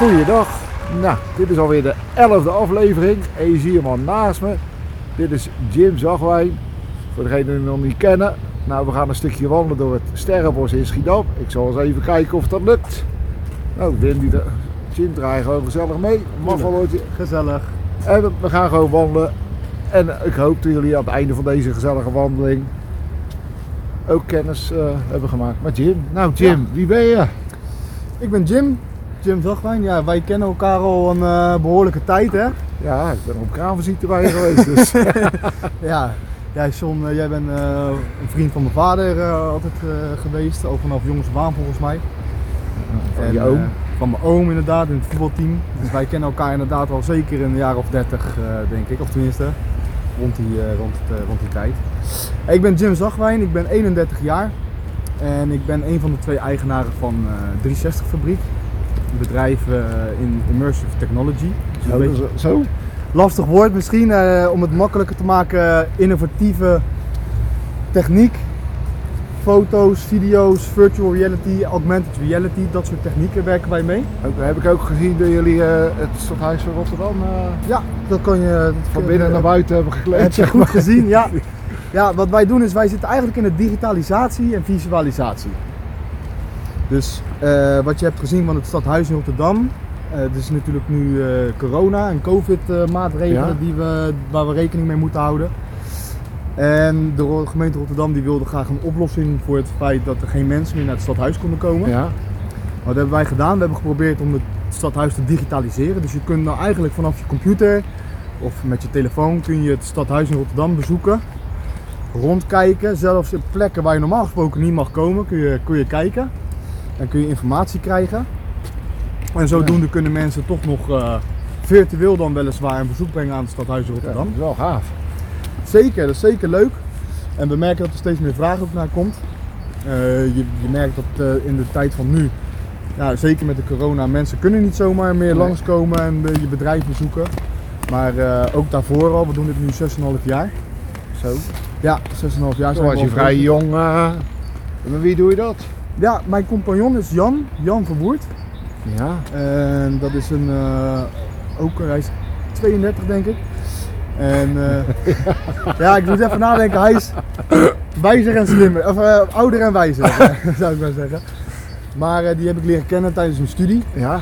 Goeiedag. Nou, dit is alweer de 11e aflevering. En je ziet hem al naast me. Dit is Jim Zagwijn. Voor degenen die hem nog niet kennen. Nou, we gaan een stukje wandelen door het Sterrenbos in Schiedam. Ik zal eens even kijken of dat lukt. Nou, Wim, die de... Jim draait gewoon gezellig mee. Maffelootje. Gezellig. En we gaan gewoon wandelen. En ik hoop dat jullie aan het einde van deze gezellige wandeling ook kennis eh, hebben gemaakt met Jim. Nou, Jim, wie ben je? Ik ben Jim. Jim Zagwijn. Ja, wij kennen elkaar al een eh, behoorlijke tijd, hè? Ja, ik ben op kraanvisite bij je geweest. Dus. Ja. Ja, John, eh, jij bent eh, een vriend van mijn vader altijd geweest. Al vanaf jongens af aan volgens mij. Van En, je oom. van mijn oom inderdaad, in het voetbalteam. Dus wij kennen elkaar inderdaad al zeker een jaar of 30, eh, denk ik. Of tenminste, rond die, rond, het, rond die tijd. Ik ben Jim Zagwijn, ik ben 31 jaar. En ik ben een van de twee eigenaren van eh 360 Fabriek. Bedrijf eh, in Immersive Technology. Dus Zo, beetje- zo, zo. lastig woord misschien, eh, om het makkelijker te maken, innovatieve techniek, foto's, video's, virtual reality, augmented reality, dat soort technieken werken wij mee. Ook, heb ik ook gezien dat jullie eh, het stadhuis van Rotterdam Ja, dat kan je dat van binnen naar buiten hebben gekleed. Heb je goed gezien, ja. Ja, wat wij doen is wij zitten eigenlijk in de digitalisatie en visualisatie. Dus eh, wat je hebt gezien van het stadhuis in Rotterdam, eh het is natuurlijk nu eh, corona en covid maatregelen Ja. die we, waar we rekening mee moeten houden. En de gemeente Rotterdam die wilde graag een oplossing voor het feit dat er geen mensen meer naar het stadhuis konden komen. Ja, Wat hebben wij gedaan? We hebben geprobeerd om het stadhuis te digitaliseren. Dus je kunt nou eigenlijk vanaf je computer of met je telefoon kun je het stadhuis in Rotterdam bezoeken. Rondkijken, zelfs op plekken waar je normaal gesproken niet mag komen, kun je, kun je kijken. En kun je informatie krijgen. En zodoende kunnen mensen toch nog eh, virtueel dan weliswaar een bezoek brengen aan het stadhuis in ja, dat Rotterdam. is wel gaaf. Zeker, dat is zeker leuk. En we merken dat er steeds meer vraag ook naar komt. Eh, je, je merkt dat eh, in de tijd van nu, ja, zeker met de corona, mensen kunnen niet zomaar meer Nee. langskomen en je bedrijf bezoeken. Maar ook daarvoor al, we doen dit nu 6,5 jaar. Zo. Ja, 6,5 jaar Toen was je vrij jong. met wie doe je dat? Ja, mijn compagnon is Jan, Jan Verwoerd. Ja. En dat is een, eh, ook, hij is 32 denk ik. En eh, ja, ik moet even nadenken. Hij is wijzer en slimmer, of eh, ouder en wijzer, zou ik maar zeggen. Maar die heb ik leren kennen tijdens een studie. Ja.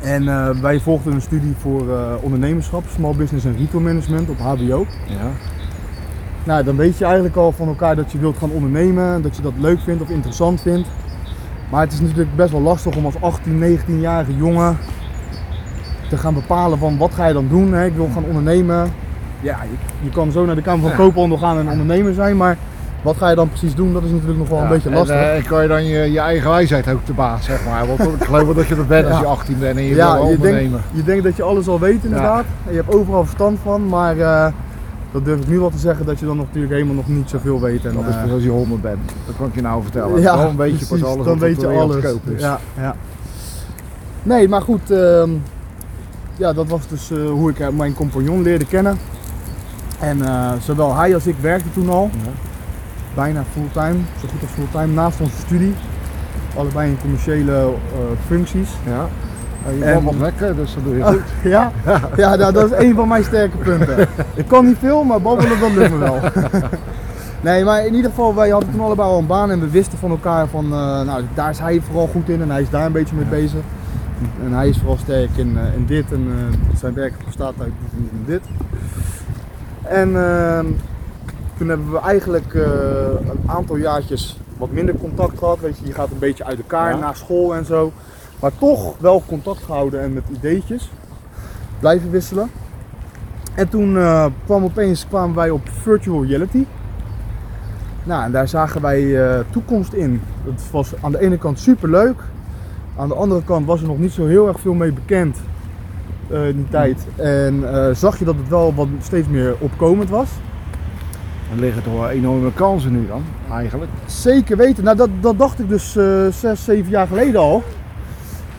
En wij volgden een studie voor ondernemerschap, small business en retail management op HBO. Ja. Nou, dan weet je eigenlijk al van elkaar dat je wilt gaan ondernemen, dat je dat leuk vindt of interessant vindt. Maar het is natuurlijk best wel lastig om als 18, 19-jarige jongen te gaan bepalen van wat ga je dan doen. Hè? Ik wil gaan ondernemen. Ja, je, je kan zo naar de Kamer van. Koophandel gaan en ondernemer zijn, maar wat ga je dan precies doen, dat is natuurlijk nog wel een beetje en, lastig. eh, kan je dan je, je eigen wijsheid ook te baas, zeg maar. Want ik geloof wel dat je dat bent als je 18 bent en je ja, wil je denkt, ondernemen. je denkt dat je alles al weet inderdaad. En je hebt overal verstand van, maar eh, dat durf ik nu wel te zeggen dat je dan natuurlijk helemaal nog niet zoveel weet. En, Dat is eh, pas als je 100 bent. Dat kan ik je nou vertellen. Ja, dan weet je pas precies, alles dan weet je alles. is. Ja, ja. Nee, maar goed, ehm, ja, dat was dus eh, hoe ik eh, mijn compagnon leerde kennen. En zowel hij als ik werkten toen al, Ja. bijna fulltime, zo goed als fulltime, naast onze studie. Allebei in commerciële functies. Ja. Ja, je En- lekker, dus dat doe je Oh, goed. ja, ja nou, dat is een van mijn sterke punten. Ik kan niet veel, maar babbelen dat lukt me wel. Nee, maar in ieder geval, wij hadden toen allebei al een baan en we wisten van elkaar van, eh, nou, daar is hij vooral goed in en hij is daar een beetje mee bezig. En hij is vooral sterk in, eh, in dit en eh, zijn werk bestaat uit dit en dit en ehm, toen hebben we eigenlijk een aantal jaartjes wat minder contact gehad. Weet je, je gaat een beetje uit elkaar Ja. na school en zo. Maar toch wel contact gehouden en met ideetjes blijven wisselen. En toen eh, kwam opeens kwamen wij op virtual reality. Nou, en daar zagen wij eh, toekomst in. Het was aan de ene kant super leuk. Aan de andere kant was er nog niet zo heel erg veel mee bekend eh, in die tijd. En zag je dat het wel wat steeds meer opkomend was. Er liggen toch wel enorme kansen nu dan, eigenlijk. Zeker weten. Nou, dat, dat dacht ik dus zes, zeven jaar geleden al.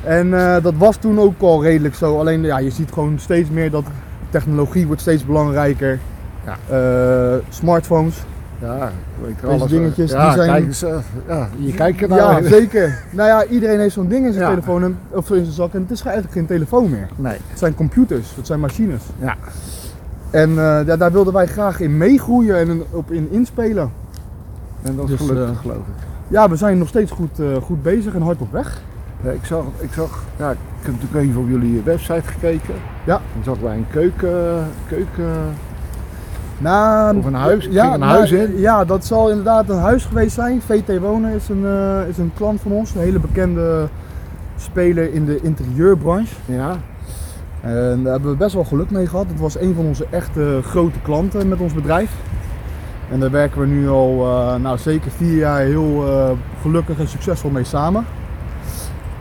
En eh, dat was toen ook al redelijk zo. Alleen ja, je ziet gewoon steeds meer dat technologie wordt steeds belangrijker. Ja. Eh, smartphones. Ja, weet alles dingetjes. Ja, die zijn- kijk eens, eh, ja, je kijkt er Ja, naar. zeker. Nou ja, iedereen heeft zo'n ding in zijn Ja. telefoon en, of in zijn zak en het is eigenlijk geen telefoon meer. Nee, Het zijn computers, het zijn machines. ja. En eh, ja, daar wilden wij graag in meegroeien en op in inspelen. En dat is Dus, gelukkig, eh, geloof ik. Ja, we zijn nog steeds goed, eh, goed bezig en hard op weg. Ja, ik zag, ik zag, ja, ik heb natuurlijk even op jullie website gekeken. Ja. Dan zag wij een keuken, keuken, Nou, Of een huis? Ja, Ging een nou, huis in? Ja, dat zal inderdaad een huis geweest zijn. VT Wonen is een, eh, is een klant van ons, een hele bekende speler in de interieurbranche. ja. En daar hebben we best wel geluk mee gehad. Het was een van onze echte grote klanten met ons bedrijf. En daar werken we nu al eh, nou, zeker vier jaar heel eh, gelukkig en succesvol mee samen.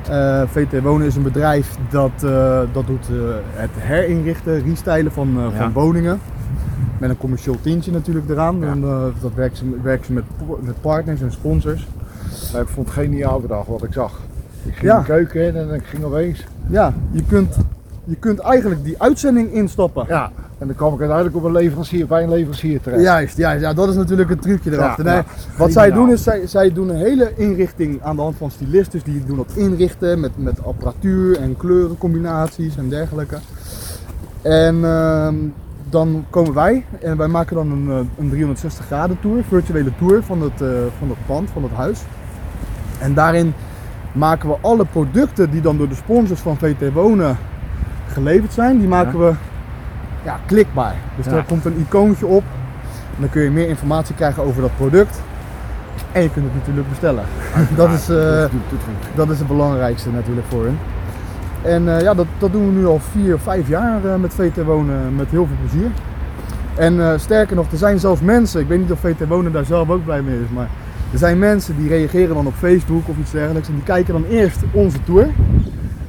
Eh, VT Wonen is een bedrijf dat, eh, dat doet eh, het herinrichten, restylen van, eh, Ja. van woningen. Met een commercieel tintje natuurlijk eraan. Ja. En, eh, dat werken ze, werken ze met, met partners en sponsors. Maar ik vond het geniaal bedacht wat ik zag. Ik ging Ja. de keuken in en ik ging opeens. Ja, je kunt, je kunt eigenlijk die uitzending instappen. Ja. En dan kwam ik uiteindelijk op een leverancier, bij een leverancier terecht. Juist, ja, ja, dat is natuurlijk het trucje erachter. Ja, Nee, wat zij doen is, zij, zij doen een hele inrichting aan de hand van stylisten. Die doen dat inrichten met, met apparatuur en kleurencombinaties en dergelijke. En ehm, dan komen wij en wij maken dan een, eh, een 360 graden tour, virtuele tour van het, eh, van het pand, van het huis. En daarin maken we alle producten die dan door de sponsors van VT Wonen geleverd zijn, die maken we ja, klikbaar. Dus Ja. daar komt een icoontje op. En dan kun je meer informatie krijgen over dat product. En je kunt het natuurlijk bestellen. Dat is, eh, Dat doet het goed. dat is het belangrijkste natuurlijk voor hen. En eh, ja, dat, dat doen we nu al vier, vijf jaar eh, met VT Wonen met heel veel plezier. En sterker nog, er zijn zelfs mensen, ik weet niet of VT Wonen daar zelf ook blij mee is, maar er zijn mensen die reageren dan op Facebook of iets dergelijks en die kijken dan eerst onze tour.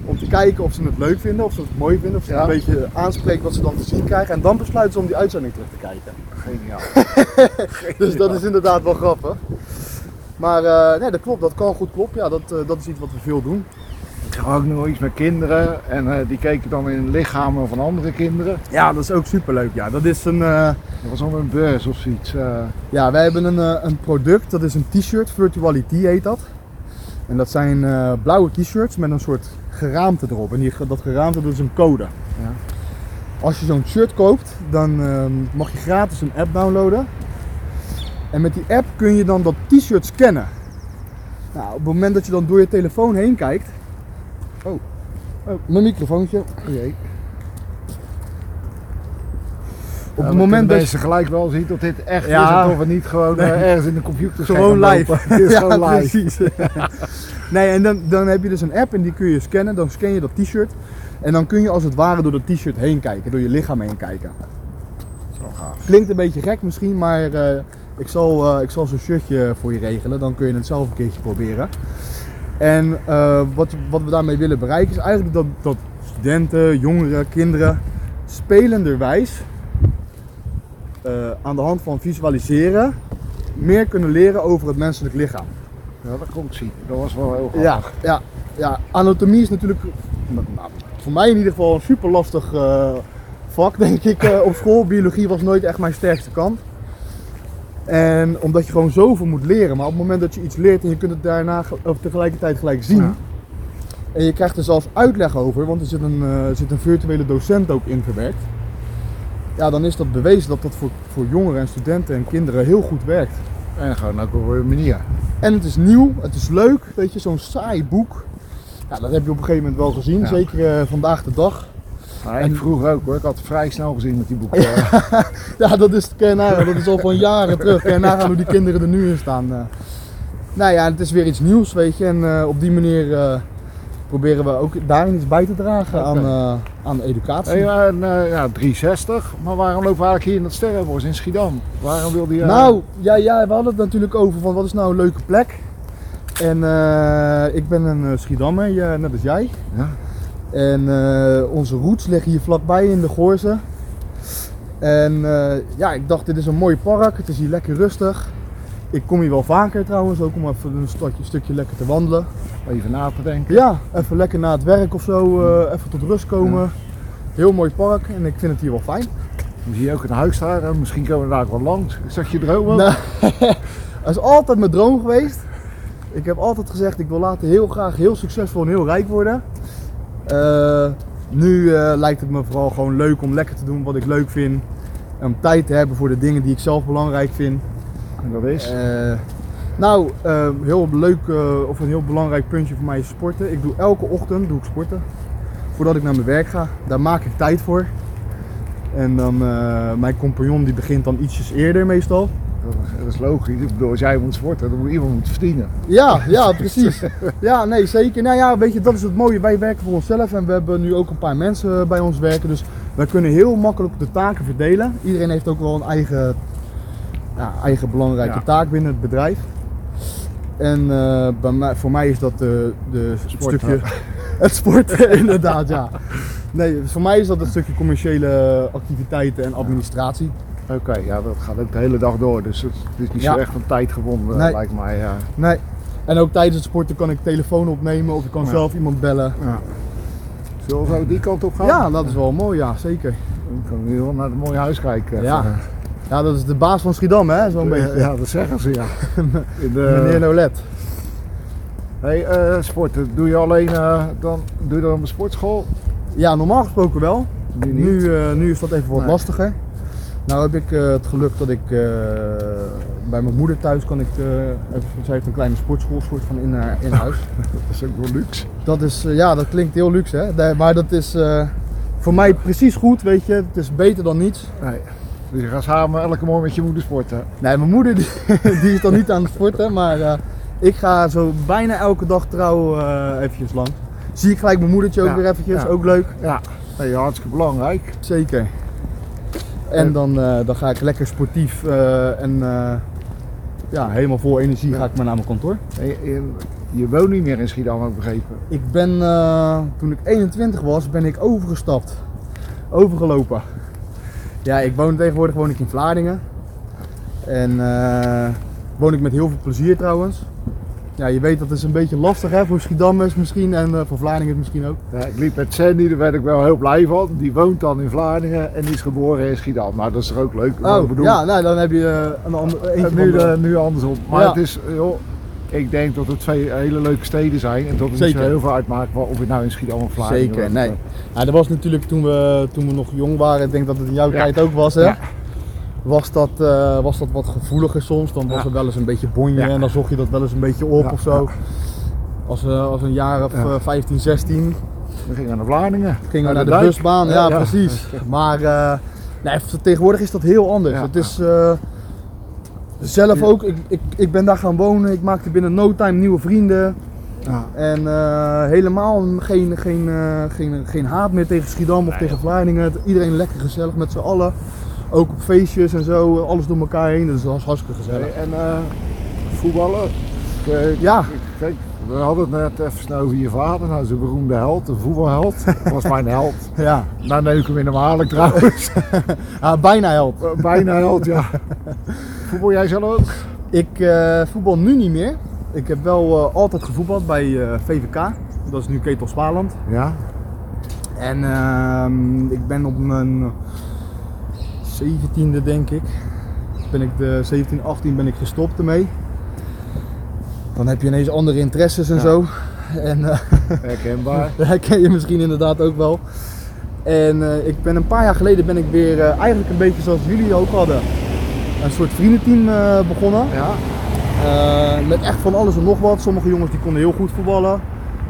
Om te kijken of ze het leuk vinden, of ze het mooi vinden, of ze het Ja. een beetje aanspreekt wat ze dan te zien krijgen. En dan besluiten ze om die uitzending terug te kijken. Geniaal. Dus dat is inderdaad wel grappig. Maar eh, nee, dat klopt, dat kan goed kloppen. Ja, dat, eh, dat is iets wat we veel doen. Ik zag ook nog iets met kinderen en eh, die keken dan in lichamen van andere kinderen. Ja, dat is ook superleuk. Ja, dat is een, Dat was op een beurs of zoiets. ja wij hebben een, een product, dat is een t-shirt, Virtuality heet dat. En dat zijn blauwe t-shirts met een soort geraamte erop. En die, dat geraamte dat is een code. Ja. Als je zo'n shirt koopt, dan ehm, mag je gratis een app downloaden. En met die app kun je dan dat t-shirt scannen. Nou, op het moment dat je dan door je telefoon heen kijkt. Oh, oh mijn microfoontje. Jee. Op het moment dat je gelijk wel zien dat dit echt is en of niet gewoon eh, ergens in de computer Gewoon live. Het is ja, gewoon live. precies. nee, en dan, dan heb je dus een app en die kun je scannen. Dan scan je dat t-shirt. En dan kun je als het ware door dat t-shirt heen kijken, door je lichaam heen kijken. Zo gaaf. Klinkt een beetje gek misschien, maar eh, ik zal, eh, ik zal zo'n shirtje voor je regelen. Dan kun je het zelf een keertje proberen. En wat, wat we daarmee willen bereiken is eigenlijk dat, dat studenten, jongeren, kinderen spelenderwijs eh, aan de hand van visualiseren meer kunnen leren over het menselijk lichaam. Ja, dat ik zien. Dat was wel heel gaaf. Ja, ja, ja, anatomie is natuurlijk nou, voor mij in ieder geval een super lastig eh, vak, denk ik, eh, op school. Biologie was nooit echt mijn sterkste kant. En omdat je gewoon zoveel moet leren, maar op het moment dat je iets leert en je kunt het daarna of tegelijkertijd gelijk zien. Ja. En je krijgt er zelfs uitleg over, want er zit een, zit een virtuele docent ook in verwerkt. Ja, dan is dat bewezen dat dat voor, voor jongeren en studenten en kinderen heel goed werkt. En gewoon ook op een manier. En het is nieuw, het is leuk, weet je, zo'n saai boek. Ja, dat heb je op een gegeven moment wel gezien, Ja. zeker eh, vandaag de dag. Maar En- ik vroeger ook hoor. Ik had vrij snel gezien met die boeken. Ja, dat is, kan nagaan, dat is al van jaren terug. Kan je nagaan hoe die kinderen er nu in staan. eh. Nou ja, het is weer iets nieuws, weet je. En eh, op die manier proberen we ook daarin iets bij te dragen aan, eh, aan educatie. En, eh, ja, 360. Maar waarom lopen we eigenlijk hier in dat Sterrenbos in Schiedam? Waarom wilde je... Nou, ja, ja, we hadden het natuurlijk over van wat is nou een leuke plek. En eh, ik ben een eh, Schiedammer, net als jij. Ja. En eh, onze roots liggen hier vlakbij in de Goorze. En eh, ja, ik dacht dit is een mooi park, het is hier lekker rustig. Ik kom hier wel vaker trouwens, ook om even een stukje lekker te wandelen. Even na te denken. Ja, even lekker na het werk of zo, eh, even tot rust komen. Heel mooi park en ik vind het hier wel fijn. We zien ook een huis daar en misschien komen we daar ook wel langs. Dat je droom ook? Nou, dat is altijd mijn droom geweest. Ik heb altijd gezegd, ik wil later heel graag heel succesvol en heel rijk worden. Eh, nu eh, lijkt het me vooral gewoon leuk om lekker te doen wat ik leuk vind. En om tijd te hebben voor de dingen die ik zelf belangrijk vind. En dat is? Nou, eh, heel leuk eh, of een heel belangrijk puntje voor mij is sporten. Ik doe elke ochtend doe ik sporten. Voordat ik naar mijn werk ga. Daar maak ik tijd voor. En dan eh, mijn compagnon die begint dan ietsjes eerder meestal. Dat is logisch. Ik bedoel, als jij moet sporten, dan moet iemand moeten verdienen. Ja, ja, precies. Ja, nee, zeker. Nou ja, weet je, dat is het mooie. Wij werken voor onszelf en we hebben nu ook een paar mensen bij ons werken. Dus wij kunnen heel makkelijk de taken verdelen. Iedereen heeft ook wel een eigen, ja, eigen belangrijke Ja. taak binnen het bedrijf. En eh, bij mij, voor mij is dat de, de Sport, stukje... Het sporten, inderdaad, ja. Nee, voor mij is dat het stukje commerciële activiteiten en administratie. Oké, ja, dat gaat ook de hele dag door. Dus het, het is niet Ja. zo echt van tijd gebonden, Nee. lijkt mij. Ja. Nee. En ook tijdens het sporten kan ik telefoon opnemen of ik kan Ja. zelf iemand bellen. Ja. Zullen we zo die kant op gaan? Ja, dat is wel mooi, ja, zeker. Dan kunnen we nu wel naar het mooie huis kijken. Ja. Ja, dat is de baas van Schiedam, hè, zo'n beetje. Ja, dat zeggen ze, ja. In de, Meneer Nolet. hey, eh, sporten, doe je alleen eh, dan, doe je dan op een sportschool? Ja, normaal gesproken wel. Nu niet. Nu, eh, nu is dat even wat Nee. lastiger. Nou heb ik het geluk dat ik bij mijn moeder thuis kan ik, even, zij heeft een kleine sportschool, soort van in, haar, in huis. Dat is ook wel luxe. Dat is, ja, dat klinkt heel luxe hè, Nee, maar dat is voor mij precies goed, weet je. Het is beter dan niets. Nee. Dus je gaat samen elke morgen met je moeder sporten. Nee, mijn moeder die, die is dan niet aan het sporten, maar eh, ik ga zo bijna elke dag trouw eh eventjes lang. Zie ik gelijk mijn moedertje ook Ja, weer eventjes, ja. ook leuk. Ja, nee, hartstikke belangrijk. Zeker. En En- dan, eh, dan ga ik lekker sportief eh, en eh, ja, helemaal vol energie ga ik maar naar mijn kantoor. Je, je- je woont niet meer in Schiedam, heb ik begrepen. Ik ben, eh, toen ik 21 was, ben ik overgestapt. Overgelopen. Ja, ik woon tegenwoordig woon ik in Vlaardingen. En eh, woon ik met heel veel plezier trouwens. Ja, je weet dat is een beetje lastig hè, voor Schiedammers misschien en eh, voor Vlaardingen misschien ook. Ja, ik liep met Sandy, daar werd ik wel heel blij van. Die woont dan in Vlaardingen en die is geboren in Schiedam. Maar dat is toch ook leuk? Oh, bedoel, ja, nou, dan heb je eh, een ander, eentje en nu, de- eh, nu andersom. Maar Ja. het is, joh, ik denk dat het twee hele leuke steden zijn. En dat het niet Zeker. zo heel veel uitmaakt of je nou in Schiedam of Vlaardingen Zeker, nee. Ja, dat was natuurlijk toen we, toen we nog jong waren, ik denk dat het in jouw Ja. tijd ook was, hè? Ja. Was, dat, eh, was dat wat gevoeliger soms. Dan was er wel eens een beetje bonje en dan zocht je dat wel eens een beetje op of zo. Als, eh, als een jaar of Ja. eh, 15, 16 We gingen naar Vlaardingen. gingen we naar de, dijk. busbaan. Ja, precies. Maar eh, nee, tegenwoordig is dat heel anders. Het is eh, zelf ook, ik, ik, ik ben daar gaan wonen. Ik maakte binnen no time nieuwe vrienden. Ja. En eh, helemaal geen, geen, eh, geen, geen haat meer tegen Schiedam of tegen Vlaardingen. Iedereen lekker gezellig met z'n allen. Ook op feestjes en zo, alles door elkaar heen. Dus dat was hartstikke gezellig. Hey, En eh, voetballen? Eh, Ja. Kijk, we hadden het net even snel over je vader. Nou, zijn beroemde held, een voetbalheld. Dat was mijn held. Ja, Nou ik hem in Malik trouwens. ah, bijna held. Bijna held, ja. Voetbal jij zelf ook? Ik eh, voetbal nu niet meer. Ik heb wel eh, altijd gevoetbald bij eh, VVK. Dat is nu Ketel Spaland. Ja. En ehm, ik ben op mijn 17e denk ik. Ben ik de 17, 18 ben ik gestopt ermee. Dan heb je ineens andere interesses en Ja. zo. En Herkenbaar. dat herken je misschien inderdaad ook wel. En ik ben een paar jaar geleden ben ik weer eigenlijk een beetje zoals jullie ook hadden. Een soort vriendenteam eh, begonnen. Ja. Eh, met echt van alles en nog wat. Sommige jongens die konden heel goed voetballen.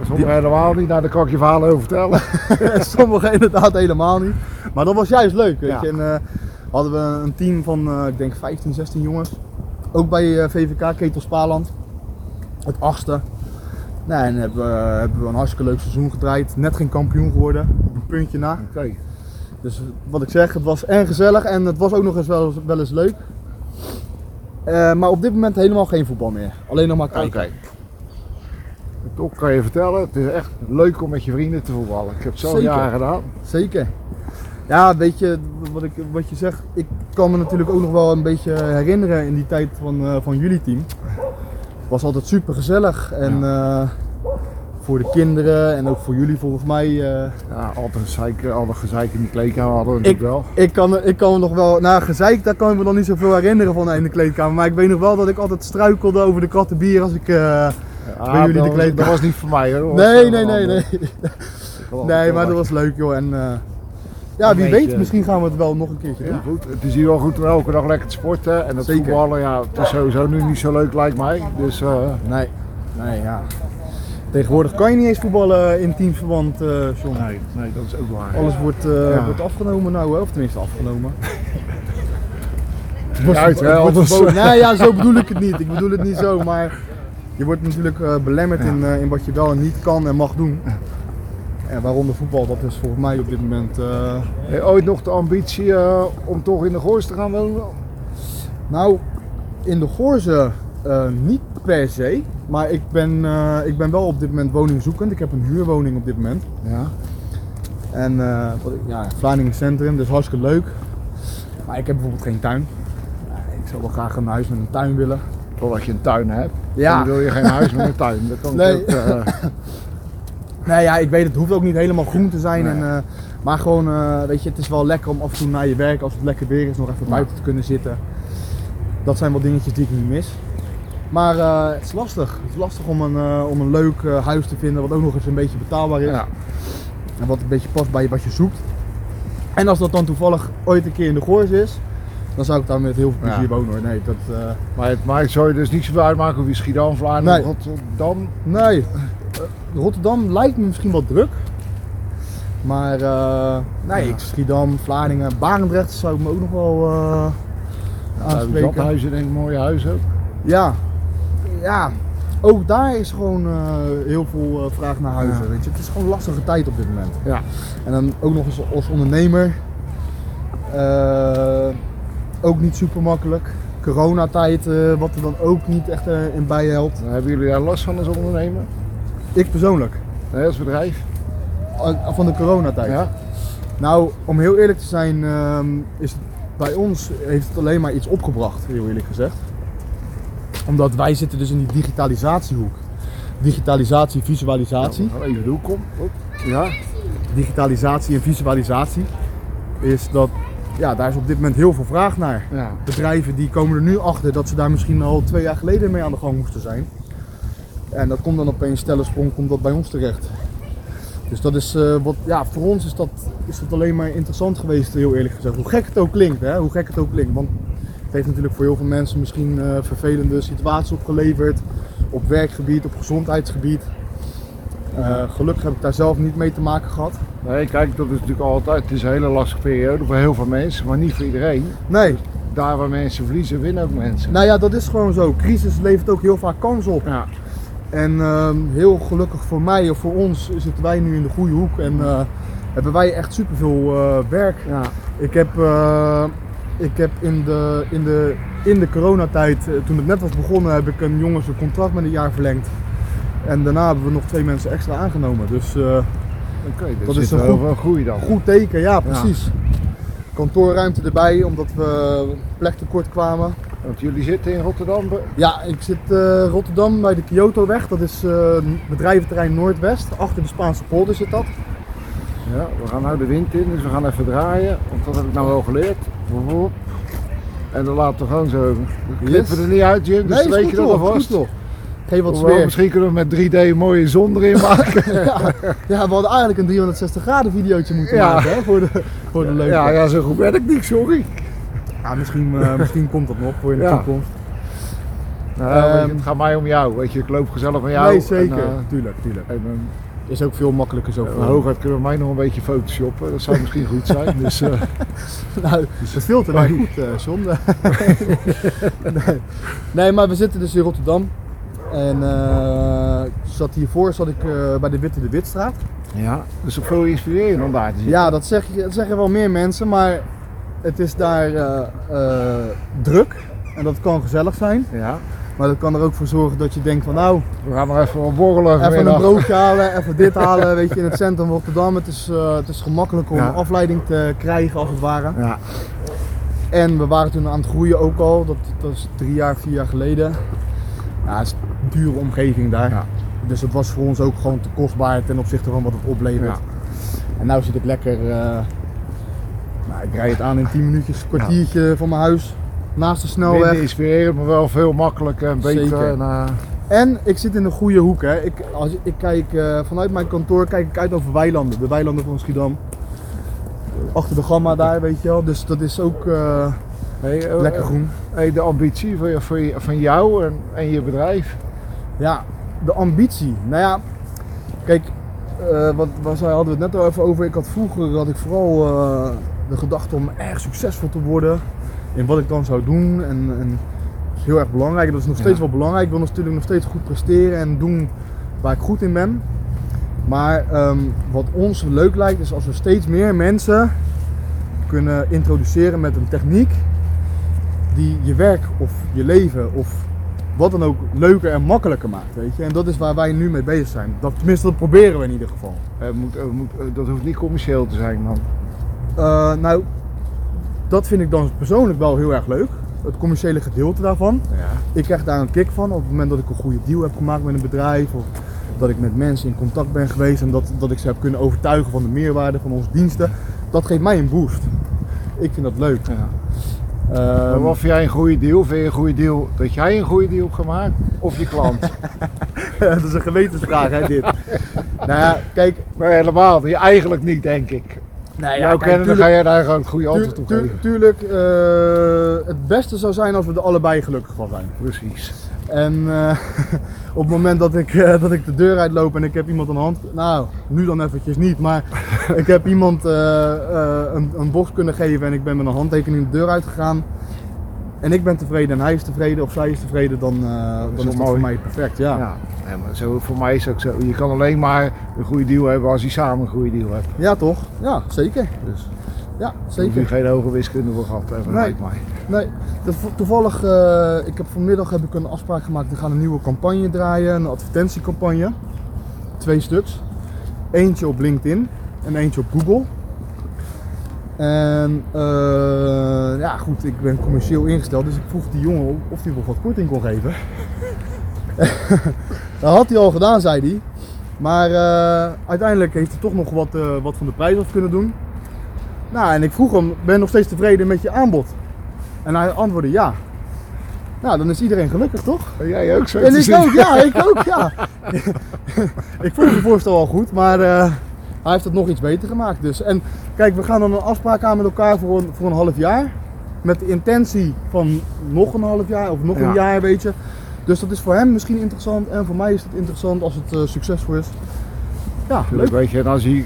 Sommigen helemaal niet. Nou, daar kan ik je verhaal over vertellen. Sommigen inderdaad helemaal niet. Maar dat was juist leuk. Weet Ja. je. En, eh, hadden we een team van, ik denk 15, 16 jongens. Ook bij VVK Ketel Spaland. Het achtste. Nou, en hebben we, hebben we een hartstikke leuk seizoen gedraaid. Net geen kampioen geworden. Op een puntje na. Oké. Dus wat ik zeg, het was erg gezellig en het was ook nog eens wel, wel eens leuk. Eh, maar op dit moment helemaal geen voetbal meer. Alleen nog maar Oké. kijken. Toch kan je vertellen, het is echt leuk om met je vrienden te voetballen. Ik heb Zeker. jaren gedaan. Zeker. Ja, weet je, wat, ik, wat je zegt, ik kan me natuurlijk ook nog wel een beetje herinneren in die tijd van, eh, van jullie team. Het was altijd super gezellig en eh, voor de kinderen en ook voor jullie volgens mij. eh, Ja, altijd gezeik, altijd gezeik in die kleedkamer hadden we natuurlijk wel. ik, kan, ik kan me nog wel, nou gezeik, daar kan ik me nog niet zoveel herinneren van in de kleedkamer. Maar ik weet nog wel dat ik altijd struikelde over de kratten bier als ik... eh, Ja, bij jullie de dat, kleedkamer. dat was niet voor mij hoor. Nee, nee, nee, nee. Ik Nee, maar dat was leuk joh. En eh, ja, wie weet, misschien gaan we het wel nog een keertje doen. Ja, goed. Het is hier wel goed om elke dag lekker te sporten. En dat Zeker. voetballen, ja, het is sowieso nu niet zo leuk lijkt mij. Dus Nee, nee, ja. Tegenwoordig kan je niet eens voetballen in teamverband, eh John. nee, nee, dat is ook waar. Alles wordt, eh, Ja. wordt afgenomen nou, of tenminste afgenomen. Uit, hè, Het wordt anders- verboden. Nee, ja, zo bedoel ik het niet. Ik bedoel het niet zo, maar je wordt natuurlijk eh, belemmerd in, eh, in wat je wel en niet kan en mag doen. En waaronder voetbal, dat is volgens mij op dit moment. eh, ooit nog de ambitie eh, om toch in de Goors te gaan wonen? Nou, in de Goorze eh, niet per se, maar ik ben, eh, ik ben wel op dit moment woningzoekend. Ik heb een huurwoning op dit moment. Ja. En ik- ja, Vlaardingen Centrum, dus hartstikke leuk. Maar ik heb bijvoorbeeld geen tuin. Ik zou wel graag een huis met een tuin willen. Totdat je een tuin hebt. Ja. Dan wil je geen huis met een tuin. Dat kan Nee. ook, Nee, ja, ik weet het hoeft ook niet helemaal groen te zijn. Nee. En, maar gewoon, weet je, het is wel lekker om af en toe naar je werk, als het lekker weer is, nog even buiten te kunnen zitten. Dat zijn wel dingetjes die ik niet mis. Maar eh, het is lastig. Het is lastig om een, eh, om een leuk eh, huis te vinden, wat ook nog eens een beetje betaalbaar is. ja. En wat een beetje past bij wat je zoekt. En als dat dan toevallig ooit een keer in de Goors is, dan zou ik daar met heel veel plezier Ja. wonen hoor. Nee, dat, Maar het maakt zou je dus niet zoveel uitmaken of je Schiedam, Vlaanderen, Nee. Rotterdam. nee. Rotterdam lijkt me misschien wat druk. Maar nee, Ja. Schiedam, Vlaardingen, Barendrecht zou ik me ook nog wel Dat aanspreken. huizen denk ik, mooie huizen ook. Ja. Ja, ook daar is gewoon eh, heel veel eh, vraag naar huizen. Ja. Weet je. Het is gewoon een lastige tijd op dit moment. Ja. En dan ook nog eens als ondernemer. eh, ook niet super makkelijk. Coronatijd, eh, wat er dan ook niet echt in bijhelpt. Dan hebben jullie daar last van als ondernemer? Ik persoonlijk, Nee, als bedrijf? van de coronatijd. Ja. Nou, om heel eerlijk te zijn, ehm, is het, bij ons heeft het alleen maar iets opgebracht, heel eerlijk gezegd. Omdat wij zitten dus in die digitalisatiehoek. Digitalisatie, visualisatie. Nou, even de hoek om. Op. Ja. Digitalisatie en visualisatie is dat, ja, daar is op dit moment heel veel vraag naar. ja. bedrijven die komen er nu achter dat ze daar misschien al twee jaar geleden mee aan de gang moesten zijn. En dat komt dan opeens stellensprong komt dat bij ons terecht. Dus dat is eh, wat, ja, voor ons is dat, is dat alleen maar interessant geweest, heel eerlijk gezegd. Hoe gek het ook klinkt, hè? hoe gek het ook klinkt. Want heeft natuurlijk voor heel veel mensen misschien eh, vervelende situaties opgeleverd. Op werkgebied, op gezondheidsgebied. Eh, gelukkig heb ik daar zelf niet mee te maken gehad. Nee, kijk, dat is natuurlijk altijd. Het is een hele lastige periode voor heel veel mensen, maar niet voor iedereen. Nee, Daar waar mensen verliezen, winnen ook mensen. nou ja, dat is gewoon zo. Crisis levert ook heel vaak kans op. Ja. En ehm, heel gelukkig voor mij of voor ons zitten wij nu in de goede hoek en eh, hebben wij echt superveel werk. Ja. Ik heb, ik heb in, de, in, de, in de coronatijd, eh, toen het net was begonnen, heb ik een jongen zijn contract met een jaar verlengd. En daarna hebben we nog twee mensen extra aangenomen. Dus eh, dus Dat is een goed- een groei dan. goed teken, ja precies. Kantoorruimte erbij, omdat we plek tekort kwamen. Want jullie zitten in Rotterdam. Ja, ik zit eh Rotterdam bij de Kyotoweg. Dat is bedrijventerrein Noordwest. Achter de Spaanse polder zit dat. Ja, we gaan nou de wind in, dus we gaan even draaien. Want dat heb ik nou wel geleerd. Woep. En dan laten we gewoon zo. We knippen Yes. er niet uit, Jim. Dus nee, dan weet is je dat alvast. Geef wat sfeer. misschien kunnen we met 3D een mooie zon erin maken. ja, ja, we hadden eigenlijk een 360 graden videootje moeten Ja. maken hè, voor de, voor de leuke. ja, ja, zo goed ben ik niet, sorry. Ja, misschien, eh, misschien komt dat nog voor in de Ja. toekomst. Nou, Ehm, het gaat mij om jou. Weet je, ik loop gezellig met jou. nee, zeker. En, eh, tuurlijk, tuurlijk. en, eh, Is ook veel makkelijker zo. Uh, voor hooguit kunnen we mij nog een beetje photoshoppen. Dat zou misschien goed zijn. Dus, eh, nou, dat filter nou goed, eh John. nee. nee, maar we zitten dus in Rotterdam. En eh, zat hiervoor zat ik eh, bij de Witte de Witstraat. ja, dus op veel inspireren om daar te zien. Ja, dat, zeg, dat zeggen wel meer mensen, maar het is daar eh, eh, druk. En dat kan gezellig zijn. ja. Maar dat kan er ook voor zorgen dat je denkt van nou, We gaan nog even borrelen even een broodje halen, even dit halen, weet je, in het centrum van Rotterdam. Het is, eh, het is gemakkelijk om Ja. afleiding te krijgen als het ware. Ja, En we waren toen aan het groeien ook al, dat, dat is drie jaar, vier jaar geleden. Ja, het is een dure omgeving daar. Ja. Dus het was voor ons ook gewoon te kostbaar ten opzichte van wat het oplevert. En nu zit ik lekker, eh, nou, ik rijd het aan in 10 minuutjes, een kwartiertje van mijn huis, naast de snelweg. Minder inspirerend, maar wel veel makkelijker en beter. Zeker. En, eh, En ik zit in een goede hoek. Hè. Ik, als, ik kijk, eh, vanuit mijn kantoor kijk ik uit over weilanden, de weilanden van Schiedam. Achter de gamma daar, weet je wel. Dus dat is ook eh, hey, lekker groen. hey, de ambitie van, je- van jou en, en je bedrijf. Ja, de ambitie. Nou ja, kijk, wat, wat zei, hadden we het net al even over. Ik had vroeger had ik vooral de gedachte om erg succesvol te worden in wat ik dan zou doen. En, en dat is heel erg belangrijk. Dat is nog steeds Ja. wel belangrijk. Ik wil natuurlijk nog steeds goed presteren en doen waar ik goed in ben. Maar ehm, wat ons leuk lijkt is als we steeds meer mensen kunnen introduceren met een techniek die je werk of je leven of wat dan ook leuker en makkelijker maakt, weet je. En dat is waar wij nu mee bezig zijn. Dat, tenminste, dat proberen we in ieder geval. Het moet, het moet, eh, dat hoeft niet commercieel te zijn, man. Eh, nou, dat vind ik dan persoonlijk wel heel erg leuk. Het commerciële gedeelte daarvan. Ja. Ik krijg daar een kick van op het moment dat ik een goede deal heb gemaakt met een bedrijf. Of dat ik met mensen in contact ben geweest en dat, dat ik ze heb kunnen overtuigen van de meerwaarde van onze diensten. Dat geeft mij een boost. Ik vind dat leuk. Ja. Ehm, wat vind jij een goede deal? Vind je een goede deal dat jij een goede deal hebt gemaakt? Of je klant? dat is een gewetensvraag, hè, dit. nou ja, kijk. maar helemaal, eigenlijk niet, denk ik. Nou kennen, dan ga jij daar gewoon het goede antwoord op geven. tuurlijk, eh, het beste zou zijn als we er allebei gelukkig van zijn. Precies. En eh, op het moment dat ik, eh, dat ik de deur uitloop en ik heb iemand aan de hand, nou, nu dan eventjes niet, maar ik heb iemand een, een box kunnen geven en ik ben met een handtekening de deur uitgegaan. En ik ben tevreden en hij is tevreden of zij is tevreden, dan, eh, dan is dat mooi. voor mij perfect. Ja, ja. Ja. Nee, maar zo, voor mij is het ook zo. Je kan alleen maar een goede deal hebben als je samen een goede deal hebt. toch? Ja, zeker. Dus Ja, hoef je zeker. geen hoge wiskunde voor gehad hebben, Nee. lijkt mij. Nee, toev- toevallig, eh, ik heb vanmiddag heb ik een afspraak gemaakt. We gaan een nieuwe campagne draaien, een advertentiecampagne. Twee stuks. Eentje op LinkedIn en eentje op Google. En eh, ja, goed, ik ben commercieel ingesteld, dus ik vroeg die jongen of- hij nog wat korting kon geven. dat had hij al gedaan, zei hij. Maar eh, uiteindelijk heeft hij toch nog wat, eh, wat van de prijs af kunnen doen. Nou, en ik vroeg hem, ben je nog steeds tevreden met je aanbod? En hij antwoordde ja. Nou, dan is iedereen gelukkig, toch? En jij ook zo En ik zien. ook, ja, ik ook, ja. ik vond het voorstel al goed, maar hij heeft het nog iets beter gemaakt. Dus. En kijk, we gaan dan een afspraak aan met elkaar voor een, voor een half jaar. Met de intentie van nog een half jaar of nog Ja. een jaar, weet je. Dus dat is voor hem misschien interessant en voor mij is het interessant als het eh, succesvol is. Ja, leuk. weet je, en als je,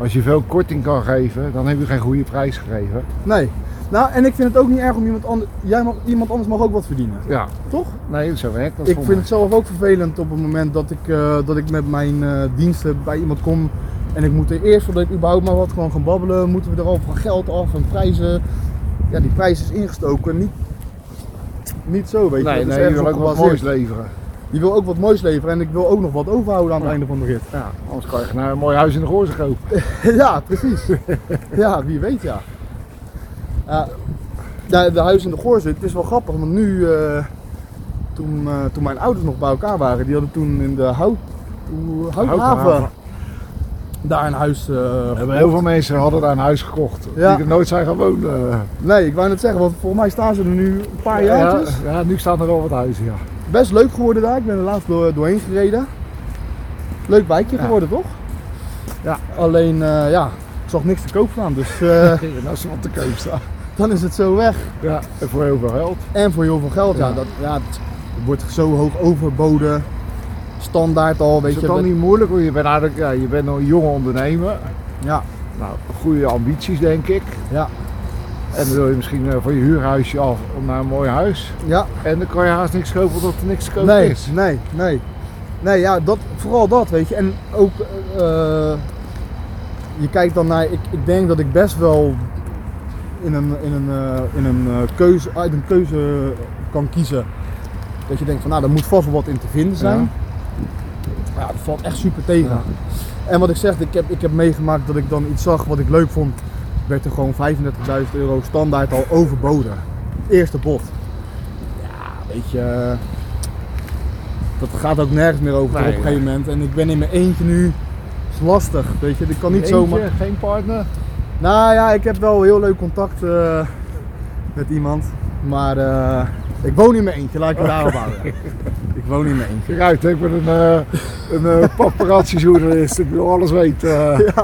als je veel korting kan geven, dan heb je geen goede prijs gegeven. Nee. Nou, en ik vind het ook niet erg om iemand anders. Jij mag, iemand anders mag ook wat verdienen. Ja, Toch? nee, zo werkt dat Ik vind het zelf ook vervelend op het moment dat ik, eh, dat ik met mijn eh, diensten bij iemand kom. En ik moet er eerst, voordat ik überhaupt maar wat gewoon gaan babbelen, moeten we er al van geld af en prijzen. Ja, die prijs is ingestoken. Niet, niet zo, weet je. Nee, Dat nee, je wil ook wat moois leveren. Je wil ook wat moois leveren en ik wil ook nog wat overhouden aan het Ja. einde van de rit. Ja, anders kan je nou een mooi huis in de Goorzen kopen. ja, precies. ja, wie weet ja. Ja, de, de huis in de Goor zit, het is wel grappig, want nu, eh, toen, eh, toen mijn ouders nog bij elkaar waren, die hadden toen in de hout, Houthaven. Daar een huis eh, We hebben gekocht. heel veel mensen hadden daar een huis gekocht. Ja. Die er nooit zijn gaan wonen. Nee, ik wou net zeggen, want volgens mij staan ze er nu een paar ja, jaartjes. ja, nu staan er wel wat huizen, ja. Best leuk geworden daar, ik ben er laatst door, doorheen gereden. Leuk wijkje Ja. geworden toch? Ja. Alleen, eh, ja, ik zag niks te koop staan, dus eh, En als ze wat te koop staan. dan is het zo weg. Ja, en voor heel veel geld. En voor heel veel geld, ja. Ja. dat, ja het wordt zo hoog overboden. Standaard al, weet Is je. het dan niet moeilijk? Want je bent eigenlijk ja, je bent een jonge ondernemer. Ja, Nou, goede ambities denk ik. ja, En dan wil je misschien eh, van je huurhuisje af om naar een mooi huis. ja. En dan kan je haast niks kopen omdat er niks te kopen Nee, is. nee, nee. Nee, ja, dat, vooral dat, weet je. En ook, eh, je kijkt dan naar, ik, ik denk dat ik best wel in een, in een, in een keuze, uit een keuze kan kiezen. Dat je denkt van, nou, daar moet vast wel wat in te vinden zijn. Ja, dat valt echt super tegen. Ja. En wat ik zeg, ik heb, ik heb meegemaakt dat ik dan iets zag wat ik leuk vond. Werd er gewoon 35.000 euro standaard al overboden. Eerste bod. Ja, weet je. dat gaat ook nergens meer over Nee, op een gegeven moment. En ik ben in mijn eentje nu. Het is lastig, weet je. Ik kan niet Eentje, zomaar. geen partner? Nou ja, ik heb wel heel leuk contact eh, met iemand. Maar eh, ik woon in mijn eentje, laat ik het daarop houden. Ik woon in mijn eentje. Kijk uit, ik ben een, eh een uh, paparazzi-journalist. Ik wil alles weten. eh.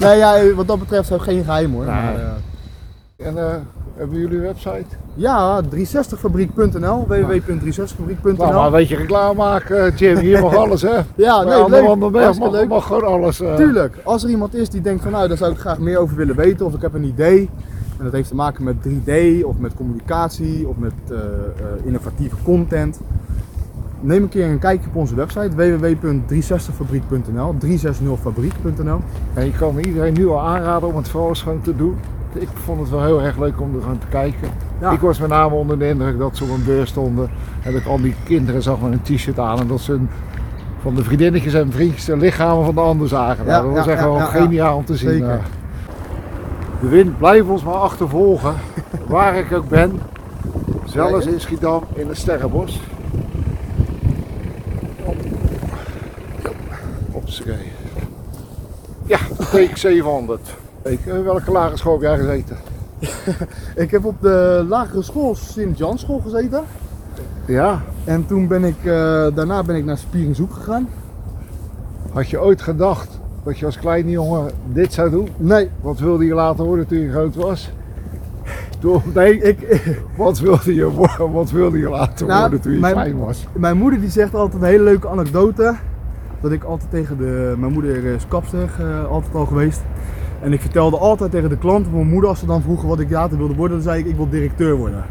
Nee, ja, wat dat betreft is geen geheim hoor. Nee. Maar, eh, En eh, hebben jullie een website? ja, 360fabriek.nl, www.360fabriek.nl. Nou, maar een beetje reclame maken, Jim. Hier mag alles, hè? Ja, nee, andere leuk. mag, mag, leuk. mag gewoon alles. eh. Tuurlijk, als er iemand is die denkt van nou, daar zou ik graag meer over willen weten of ik heb een idee. En dat heeft te maken met 3D of met communicatie of met eh, eh, innovatieve content. Neem een keer een kijkje op onze website www.360fabriek.nl 360fabriek.nl En je kan iedereen nu al aanraden om het vooral eens gewoon te doen. Ik vond het wel heel erg leuk om er gewoon te kijken. Ja. Ik was met name onder de indruk dat ze op een beurs stonden. En dat ik al die kinderen zag met een t-shirt aan. En dat ze een- van de vriendinnetjes en vriendjes de lichamen van de ander zagen. Nou, dat was ja, echt wel geniaal om te zien. Zeker. De wind blijft ons maar achtervolgen. waar ik ook ben. Zelfs in Schiedam in het Sterrenbos. Op. Ja, take 700. Ik, eh, welke lagere school heb jij gezeten? Ik heb op de lagere school Sint-Jan school gezeten. Ja. En toen ben ik, eh, daarna ben ik naar Spieringzoek gegaan. Had je ooit gedacht dat je als kleine jongen dit zou doen? Nee, Wat wilde je later worden toen je groot was? Toen, nee, ik, wat wilde je, wat wilde je later Nou, worden toen je mijn- klein was? Mijn moeder die zegt altijd een hele leuke anekdote. Dat ik altijd tegen de. Mijn moeder is kapster, eh, altijd al geweest. En ik vertelde altijd tegen de klanten van mijn moeder, als ze dan vroegen wat ik later wilde worden, dan zei ik: ik wil directeur worden.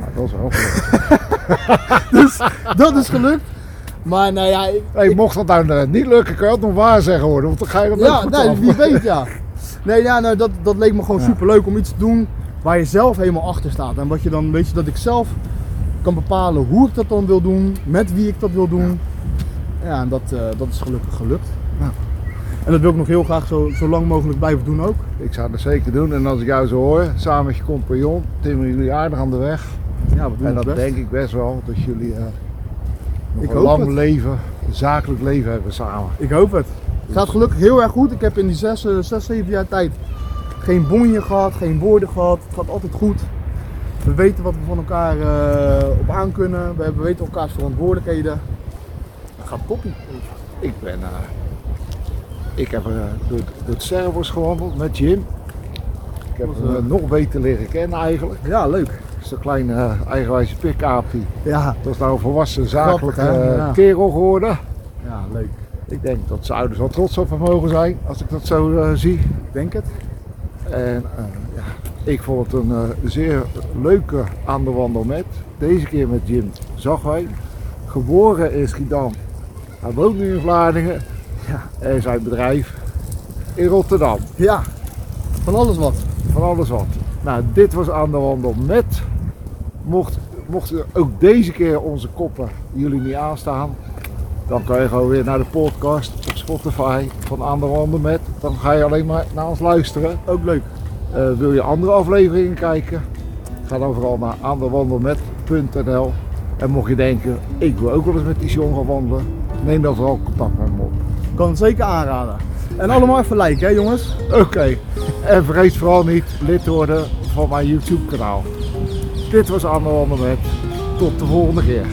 Nou, dat is wel gelukt. Dus dat is gelukt. Maar nou ja, ik, Hey, mocht dat nou net niet lukken, kan je het nog waar zeggen worden, want dan ga je er ja, nee, af. wie weet ja. Nee, ja, nou, dat, dat leek me gewoon super leuk om iets te doen waar je zelf helemaal achter staat. En wat je dan, weet je, dat ik zelf kan bepalen hoe ik dat dan wil doen, met wie ik dat wil doen. Ja, en dat, eh, dat is gelukkig gelukt. Ja. En dat wil ik nog heel graag zo, zo lang mogelijk blijven doen ook. Ik zou dat zeker doen en als ik jou zo hoor, samen met je compagnon, timmeren jullie aardig aan de weg. Ja, we doen En dat best. denk ik best wel, dat jullie eh, nog Ik een lang het. leven, een zakelijk leven hebben samen. Ik hoop het. Het gaat gelukkig heel erg goed. Ik heb in die zes, eh, zes zeven jaar tijd geen bonje gehad, geen woorden gehad. Het gaat altijd goed. We weten wat we van elkaar eh, op aan kunnen. We hebben- weten elkaars verantwoordelijkheden. Het gaat toppie. Ik ben, eh, ik heb eh, door, het- door het Sterrenbos gewandeld met Jim. Ik heb hem nog beter leren kennen eigenlijk. Ja, leuk. Een kleine eigenwijze pikapie. Ja, Dat is nou een volwassen zakelijke Grappig, eh, Ja. kerel geworden. ja leuk. Ik denk dat zijn ouders wel trots op hem mogen zijn, als ik dat zo eh, zie. Ik denk het. En eh, ja, ik vond het een zeer leuke aan de wandel met. Deze keer met Jim Zagwijn. Geboren in Schiedam. Hij woont nu in Vlaardingen. Ja. En zijn bedrijf in Rotterdam. Ja, van alles wat. Van alles wat. Nou, dit was aan de wandel met. Mocht, mochten ook deze keer onze koppen jullie niet aanstaan, dan kan je gewoon weer naar de podcast op Spotify van Aan de Wandel met. Dan ga je alleen maar naar ons luisteren. Ook leuk. Eh, wil je andere afleveringen kijken? Ga dan vooral naar aandewandelmet.nl. En mocht je denken, ik wil ook wel eens met die John gaan wandelen, neem dan vooral contact met hem op. Ik kan het zeker aanraden. En allemaal even liken, hè jongens. Oké, en vergeet vooral niet lid te worden van mijn YouTube kanaal. Dit was Wandel met. Tot de volgende keer.